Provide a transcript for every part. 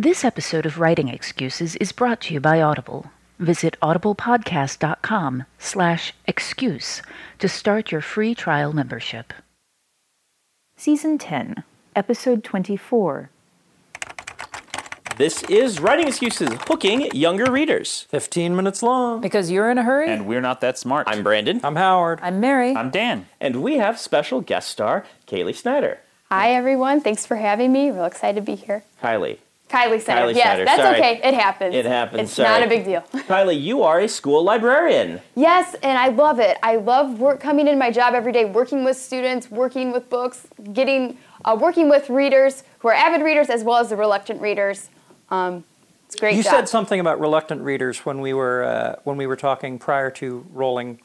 This episode of Writing Excuses is brought to you by Audible. Visit audiblepodcast.com slash excuse to start your free trial membership. Season 10, Episode 24. This is Writing Excuses, hooking younger readers. 15 minutes long. Because you're in a hurry? And we're not that smart. I'm Brandon. I'm Howard. I'm Mary. I'm Dan. And we have special guest star, Kaylee Snyder. Hi, everyone. Thanks for having me. Real excited to be here. Kiley. Kiley Snyder. Kiley yes, Snyder, that's sorry. okay. It happens. It happens, It's sorry. not a big deal. Kiley, you are a school librarian. yes, and I love it. I love work coming in my job every day, working with students, working with books, getting, uh, working with readers who are avid readers as well as the reluctant readers. Um, it's great. You job. said something about reluctant readers when we were uh, when we were talking prior to rolling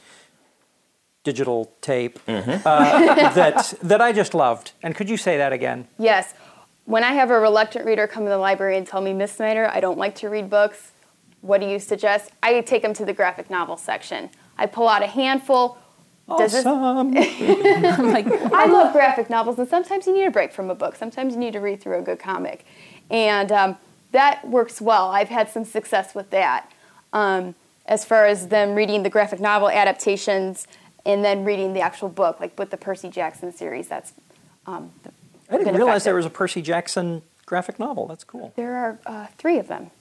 digital tape Mm-hmm. uh, that that I just loved. And could you say that again? Yes. When I have a reluctant reader come to the library and tell me, Miss Snyder, I don't like to read books, what do you suggest? I take them to the graphic novel section. I pull out a handful. This- Awesome. I'm like, I love graphic novels, and sometimes you need a break from a book. Sometimes you need to read through a good comic. And um, that works well. I've had some success with that. Um, as far as them reading the graphic novel adaptations and then reading the actual book, like with the Percy Jackson series, that's um, I didn't realize effective. there was a Percy Jackson graphic novel. That's cool. There are uh, three of them.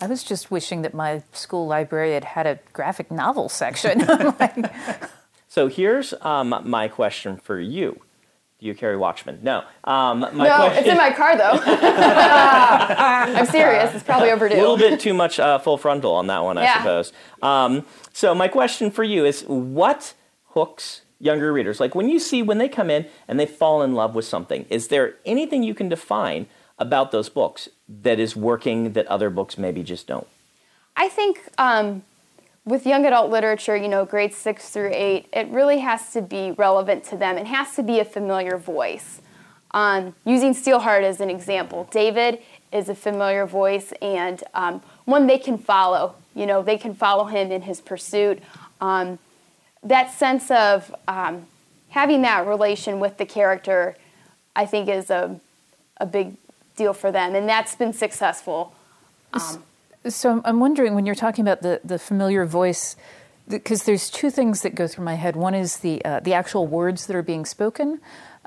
I was just wishing that my school library had had a graphic novel section. Like, So here's um, my question for you. Do you carry Watchmen? No. Um, my no, question it's in my car though. I'm serious. It's probably overdue. a little bit too much uh, full frontal on that one, I Yeah. suppose. Um, so my question for you is, what hooks younger readers? Like when you see when they come in and they fall in love with something, is there anything you can define about those books that is working that other books maybe just don't? I think um, with young adult literature, you know, grades six through eight, it really has to be relevant to them. It has to be a familiar voice. Um, using Steelheart as an example, David is a familiar voice and um, one they can follow. You know, they can follow him in his pursuit. Um, that sense of um, having that relation with the character, I think, is a, a big deal for them, and that's been successful. Um, so I'm wondering when you're talking about the, the familiar voice, because there's two things that go through my head. One is the uh, the actual words that are being spoken,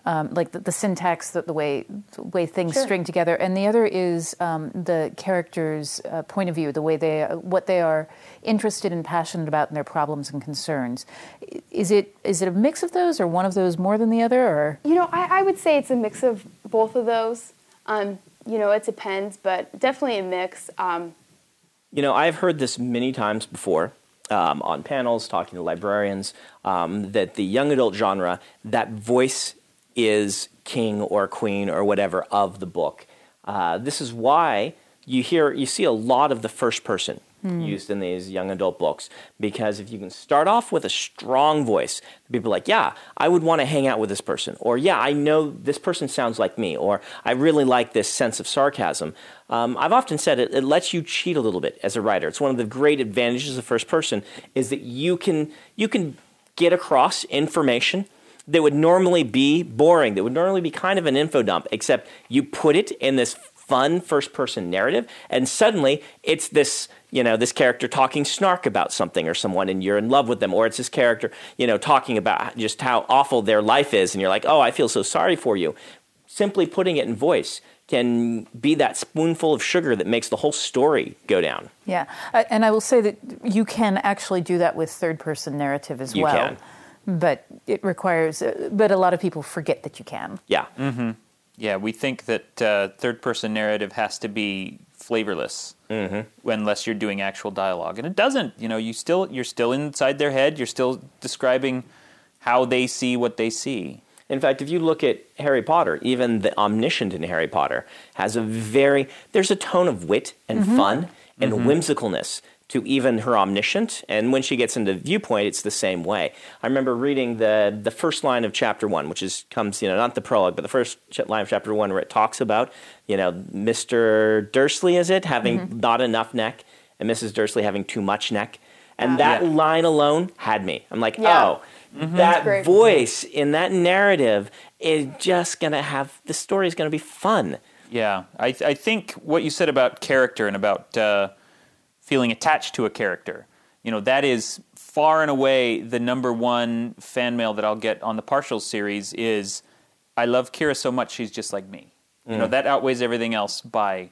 um, like the, the syntax, the, the way the way things Sure. string together, and the other is um, the character's uh, point of view, the way they what they are interested and passionate about, and their problems and concerns. Is it is it a mix of those, or one of those more than the other, or You know, I, I would say it's a mix of both of those. Um, you know, it depends, but definitely a mix. Um, You know, I've heard this many times before um, on panels, talking to librarians, um, that the young adult genre, that voice is king or queen or whatever of the book. Uh, this is why you hear, you see a lot of the first person used in these young adult books because if you can start off with a strong voice, people are like, yeah, I would want to hang out with this person, or yeah, I know this person sounds like me, or I really like this sense of sarcasm. Um, I've often said it, it lets you cheat a little bit as a writer. It's one of the great advantages of first person is that you can you can get across information that would normally be boring, that would normally be kind of an info dump, except you put it in this fun first person narrative, and suddenly it's this, you know, this character talking snark about something or someone, and you're in love with them, or it's this character, you know, talking about just how awful their life is, and you're like, oh, I feel so sorry for you. Simply putting it in voice can be that spoonful of sugar that makes the whole story go down. Yeah, and I will say that you can actually do that with third person narrative as You well. can. But it requires, uh, but a lot of people forget that you can. Yeah. Mm-hmm. Yeah, we think that uh, third person narrative has to be flavorless unless you're doing actual dialogue, and it doesn't. You know, you still you're still inside their head. You're still describing how they see what they see. In fact, if you look at Harry Potter, even the omniscient in Harry Potter has a very there's a tone of wit and fun and whimsicalness to even her omniscient. And when she gets into viewpoint, it's the same way. I remember reading the the first line of chapter one, which is comes you know not the prologue, but the first line of chapter one, where it talks about you know Mr. Dursley is it having not enough neck and Mrs. Dursley having too much neck, and that Yeah. line alone had me. I'm like, Yeah. oh. That voice in that narrative is just gonna have the story is gonna be fun. Yeah, I, I think what you said about character and about uh, feeling attached to a character, you know, that is far and away the number one fan mail that I'll get on the Partials series is, I love Kira so much she's just like me. You know, mm. that outweighs everything else by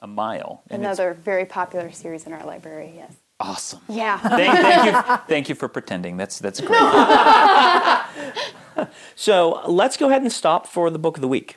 a mile. And Another very popular series in our library. Yes. awesome. Yeah. Thank, thank you, thank you for pretending. That's that's great. So let's go ahead and stop for the book of the week.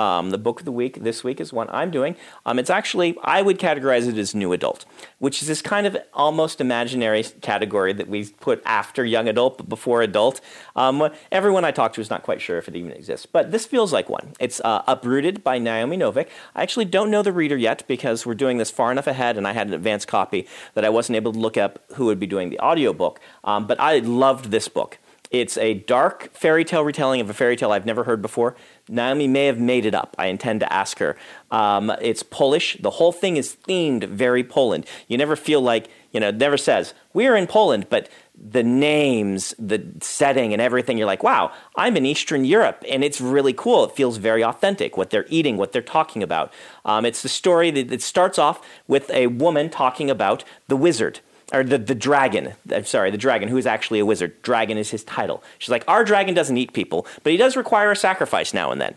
Um, the book of the week this week is one I'm doing. Um, it's actually, I would categorize it as new adult, which is this kind of almost imaginary category that we put after young adult but before adult. Um, everyone I talk to is not quite sure if it even exists, but this feels like one. It's uh, Uprooted by Naomi Novik. I actually don't know the reader yet because we're doing this far enough ahead and I had an advance copy that I wasn't able to look up who would be doing the audiobook. Um, but I loved this book. It's a dark fairy tale retelling of a fairy tale I've never heard before. Naomi may have made it up. I intend to ask her. Um, it's Polish. The whole thing is themed very Poland. You never feel like, you know, it never says, we're in Poland, but the names, the setting, and everything, you're like, wow, I'm in Eastern Europe. And it's really cool. It feels very authentic, what they're eating, what they're talking about. Um, it's the story that it starts off with a woman talking about the wizard or the, the dragon. I'm sorry, the dragon, who is actually a wizard. Dragon is his title. She's like, our dragon doesn't eat people, but he does require a sacrifice now and then.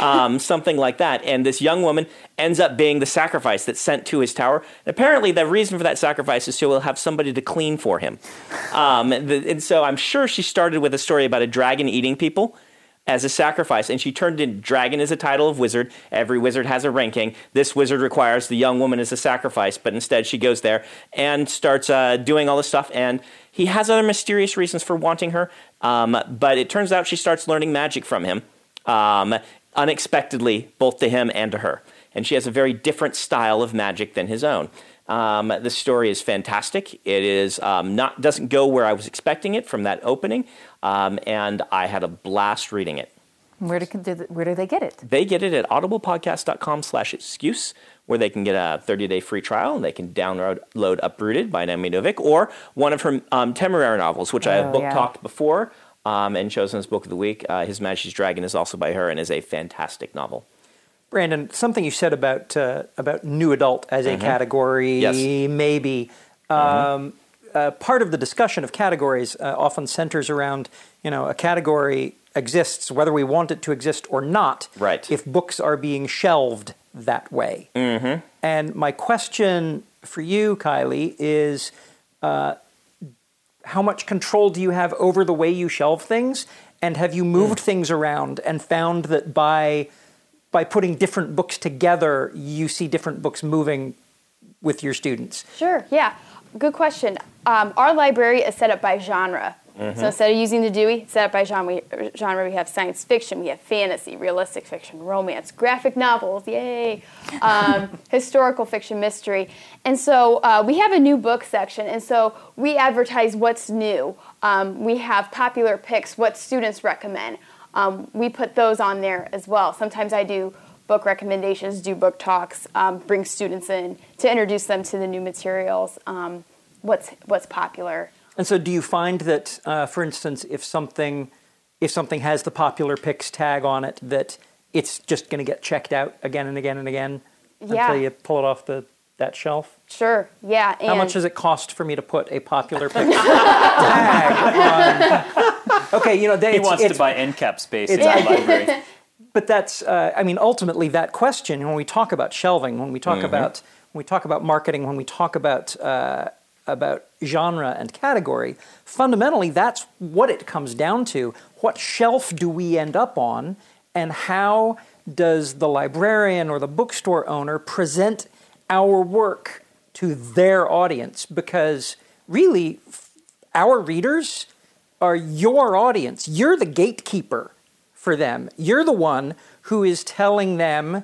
Um, something like that. And this young woman ends up being the sacrifice that's sent to his tower. And apparently, the reason for that sacrifice is so he'll have somebody to clean for him. Um, the, and so I'm sure she started with a story about a dragon eating people as a sacrifice, and she turned in dragon as a title of wizard. Every wizard has a ranking. This wizard requires the young woman as a sacrifice, but instead she goes there and starts uh, doing all this stuff. And he has other mysterious reasons for wanting her, um, but it turns out she starts learning magic from him um, unexpectedly, both to him and to her. And she has a very different style of magic than his own. Um, the story is fantastic. It is um, not doesn't go where I was expecting it from that opening, um, and I had a blast reading it. Where do, where do they get it? They get it at audiblepodcast.com slash excuse, where they can get a 30-day free trial, and they can download load Uprooted by Naomi Novik, or one of her um, Temeraire novels, which I have Oh, book yeah. talked before um, and chosen as Book of the Week. Uh, His Majesty's Dragon is also by her and is a fantastic novel. Brandon, something you said about uh, about new adult as a category, Yes. maybe. Um, uh, part of the discussion of categories uh, often centers around, you know, a category exists whether we want it to exist or not. Right. If books are being shelved that way. Mm-hmm. And my question for you, Kiley, is uh, how much control do you have over the way you shelve things? And have you moved things around and found that by by putting different books together, you see different books moving with your students? Sure, yeah. Good question. Um, our library is set up by genre. So instead of using the Dewey, set up by genre, genre, we have science fiction, we have fantasy, realistic fiction, romance, graphic novels, yay, um, historical fiction, mystery. And so uh, we have a new book section, and so we advertise what's new. Um, we have popular picks, what students recommend. Um, we put those on there as well. Sometimes I do book recommendations, do book talks, um, bring students in to introduce them to the new materials, um, what's what's popular. And so, do you find that, uh, for instance, if something if something has the popular picks tag on it, that it's just going to get checked out again and again and again Yeah. until you pull it off the that shelf? Sure, yeah. And How much does it cost for me to put a popular picks tag on? Okay, you know, they, He it's, wants it's, to buy end cap space in it's- the library. but that's uh, i mean ultimately that question when we talk about shelving when we talk about when we talk about marketing when we talk about uh, about genre and category fundamentally that's what it comes down to. What shelf do we end up on and how does the librarian or the bookstore owner present our work to their audience? Because really f- our readers are your audience you're the gatekeeper for them. You're the one who is telling them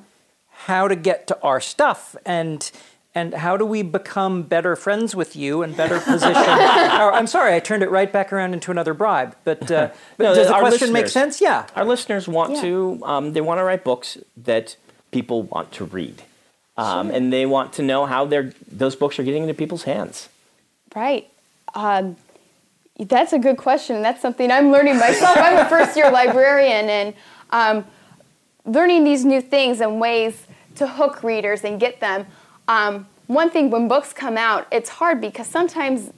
how to get to our stuff and and how do we become better friends with you and better position. our, I'm sorry, I turned it right back around into another bribe. But, uh, but No, does the our question make sense? Yeah. Our listeners want Yeah. to, um, they want to write books that people want to read. Um, And they want to know how they're, those books are getting into people's hands. Right. Um, that's a good question. That's something I'm learning myself. I'm a first year librarian and um, learning these new things and ways to hook readers and get them. Um, one thing when books come out, it's hard because sometimes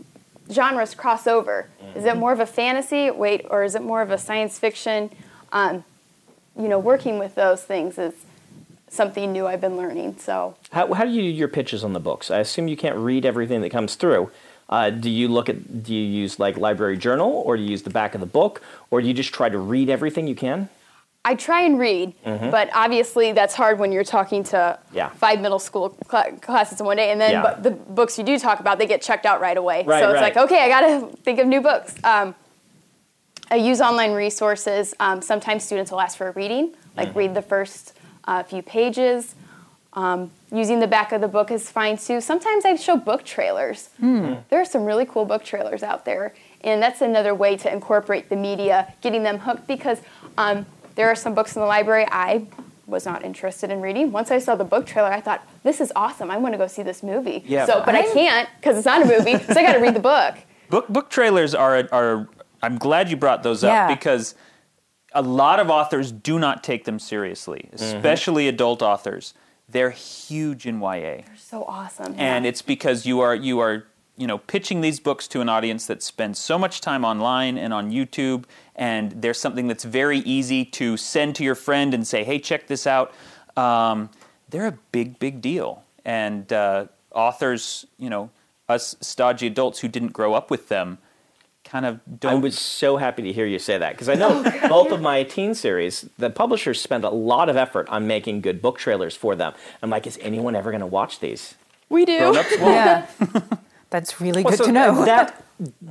genres cross over. Is it more of a fantasy, wait, or is it more of a science fiction? Um, you know, working with those things is something new I've been learning. So How, how do you do your pitches on the books? I assume you can't read everything that comes through. Uh, do you look at, do you use like library journal or do you use the back of the book or do you just try to read everything you can? I try and read, but obviously that's hard when you're talking to Yeah. five middle school cl- classes in one day, and then Yeah. bu- the books you do talk about they get checked out right away. Right, so it's right. like, okay, I got to think of new books. Um, I use online resources. Um, sometimes students will ask for a reading, like Mm-hmm. read the first uh, few pages. Um, using the back of the book is fine too. Sometimes I show book trailers. Hmm. There are some really cool book trailers out there, and that's another way to incorporate the media, getting them hooked. Because um, there are some books in the library I was not interested in reading. Once I saw the book trailer, I thought, "This is awesome! I want to go see this movie." Yeah. So, but I can't because it's not a movie, so I got to read the book. Book book trailers are are. I'm glad you brought those Yeah. up because a lot of authors do not take them seriously, especially adult authors. They're huge in YA, They're So awesome. and yeah. it's because you are you are you know pitching these books to an audience that spends so much time online and on YouTube, and there's something that's very easy to send to your friend and say, "Hey, check this out." Um, they're a big, big deal, and uh, authors, you know, us stodgy adults who didn't grow up with them, kind of don't. I was so happy to hear you say that because I know both of my teen series, the publishers spend a lot of effort on making good book trailers for them. I'm like, is anyone ever going to watch these? we do. Yeah. That's really Well, good so to know. that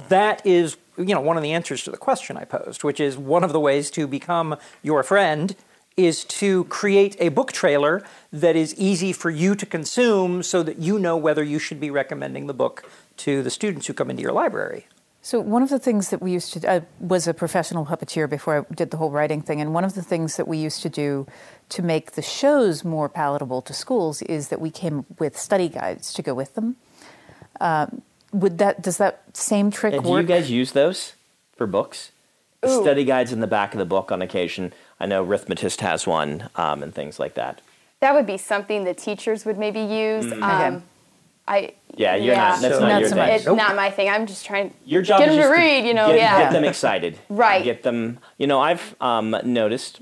that is you know one of the answers to the question I posed, which is one of the ways to become your friend is to create a book trailer that is easy for you to consume so that you know whether you should be recommending the book to the students who come into your library. So one of the things that we used to I was a professional puppeteer before I did the whole writing thing, and one of the things that we used to do to make the shows more palatable to schools is that we came with study guides to go with them. Um, would that does that same trick And do work? you guys use those for books? Ooh. Study guides in the back of the book on occasion. I know Rithmatist has one um, and things like that. That would be something the teachers would maybe use. Mm-hmm. Um, Okay. I Yeah, you're not. That's So- not, Not your so thing. It's Nope. not my thing. I'm just trying Your job get is them to just read. You know, get, yeah. get them excited. Right. Get them. You know, I've um, noticed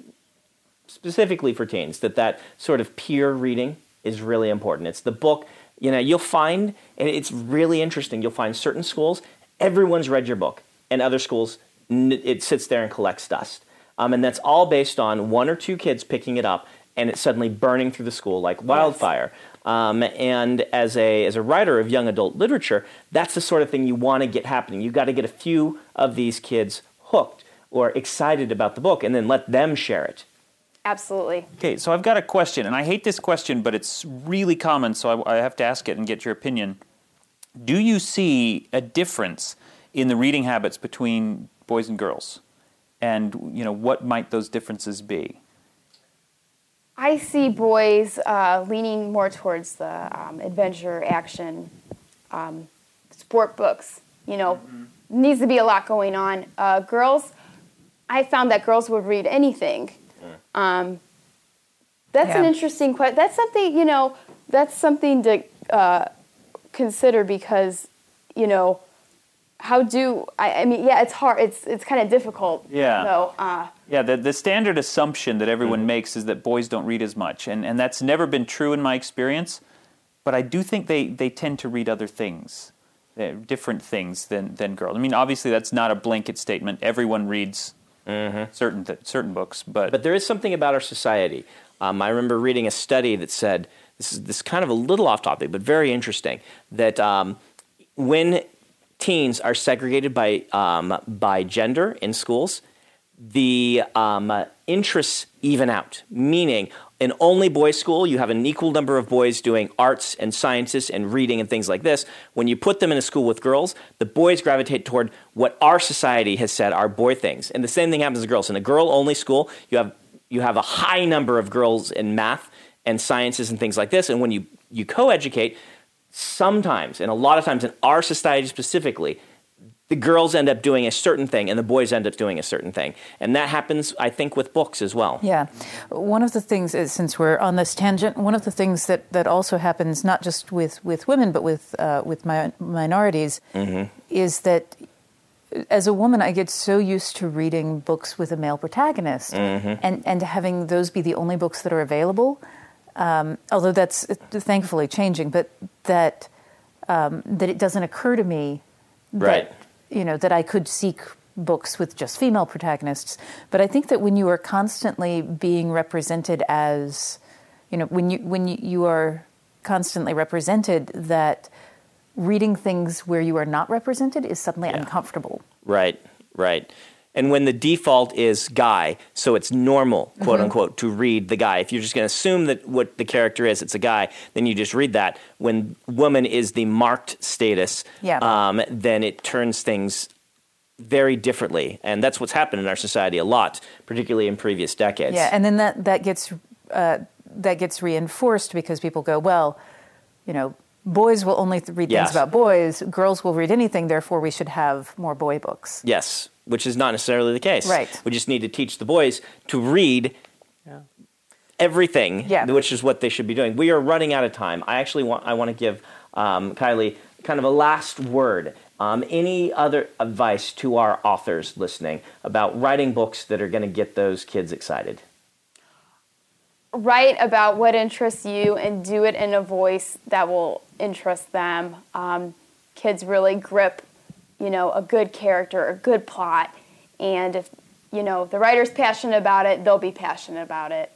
specifically for teens that that sort of peer reading is really important. It's the book. You know, you'll find, and it's really interesting. You'll find certain schools everyone's read your book, and other schools it sits there and collects dust. Um, and that's all based on one or two kids picking it up and it's suddenly burning through the school like wildfire. Um, and as a as a writer of young adult literature, that's the sort of thing you want to get happening. You've got to get a few of these kids hooked or excited about the book, and then let them share it. Absolutely. Okay, so I've got a question, and I hate this question, but it's really common, so I, I have to ask it and get your opinion. Do you see a difference in the reading habits between boys and girls? And you know, what might those differences be? I see boys uh, leaning more towards the um, adventure, action, um, sport books. You know, needs to be a lot going on. Uh, girls, I found that girls would read anything. Um, that's an interesting question. That's something you know. That's something to uh, consider because you know how do I, I mean yeah it's hard it's it's kind of difficult Yeah. so uh, Yeah, the, the standard assumption that everyone makes is that boys don't read as much, and, and that's never been true in my experience. But I do think they, they tend to read other things, uh, different things than, than girls. I mean, obviously, that's not a blanket statement. Everyone reads certain th- certain books, but, But there is something about our society. Um, I remember reading a study that said this is this is kind of a little off topic, but very interesting. That um, when teens are segregated by um, by gender in schools, the um, interests even out. Meaning, in only boys' school, you have an equal number of boys doing arts and sciences and reading and things like this. When you put them in a school with girls, the boys gravitate toward what our society has said are boy things. And the same thing happens to girls. In a girl-only school, you have you have a high number of girls in math and sciences and things like this. And when you you co-educate, sometimes and a lot of times in our society specifically, the girls end up doing a certain thing and the boys end up doing a certain thing. And that happens, I think, with books as well. Yeah. One of the things is, since we're on this tangent, one of the things that, that also happens, not just with, with women, but with, uh, with mi- minorities, is that as a woman, I get so used to reading books with a male protagonist and, and having those be the only books that are available. Um, although that's thankfully changing, but that, um, that it doesn't occur to me that, Right. You know, that I could seek books with just female protagonists. But I think that when you are constantly being represented as, you know, when you when you, you are constantly represented, that reading things where you are not represented is suddenly uncomfortable. Right, right. And when the default is guy, so it's normal, quote Mm-hmm. unquote, to read the guy. If you're just going to assume that what the character is, it's a guy, then you just read that. When woman is the marked status, Yeah. um, then it turns things very differently. And that's what's happened in our society a lot, particularly in previous decades. Yeah, and then that that gets uh, that gets reinforced because people go, well, you know, boys will only read Yes. things about boys, girls will read anything. Therefore, we should have more boy books. Yes, which is not necessarily the case. Right. We just need to teach the boys to read everything, Yeah. which is what they should be doing. We are running out of time. I actually want I want to give um, Kiley kind of a last word. Um, any other advice to our authors listening about writing books that are going to get those kids excited? write about what interests you and do it in a voice that will interest them. Um, kids really grip, you know, a good character, a good plot, and if you know the writer's passionate about it, they'll be passionate about it.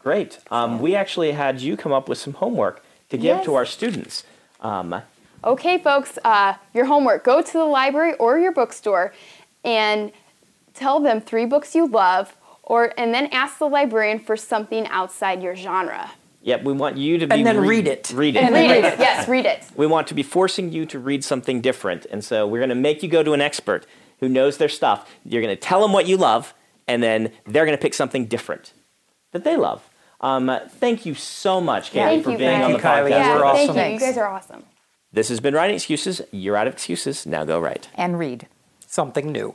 Great. Um, we actually had you come up with some homework to give Yes. to our students. Um, Okay, folks, uh, your homework: go to the library or your bookstore, and tell them three books you love, or and then ask the librarian for something outside your genre. Yep, we want you to be And then re- read it. Read it. Read it. Yes, read it. We want to be forcing you to read something different. And so we're going to make you go to an expert who knows their stuff. You're going to tell them what you love, and then they're going to pick something different that they love. Um, thank you so much, Katie, Thank for you, being Greg. on the Thank you, Kiley. podcast. You Yeah, were thank awesome. you. You guys are awesome. This has been Writing Excuses. You're out of excuses. Now go write. And read. Something new.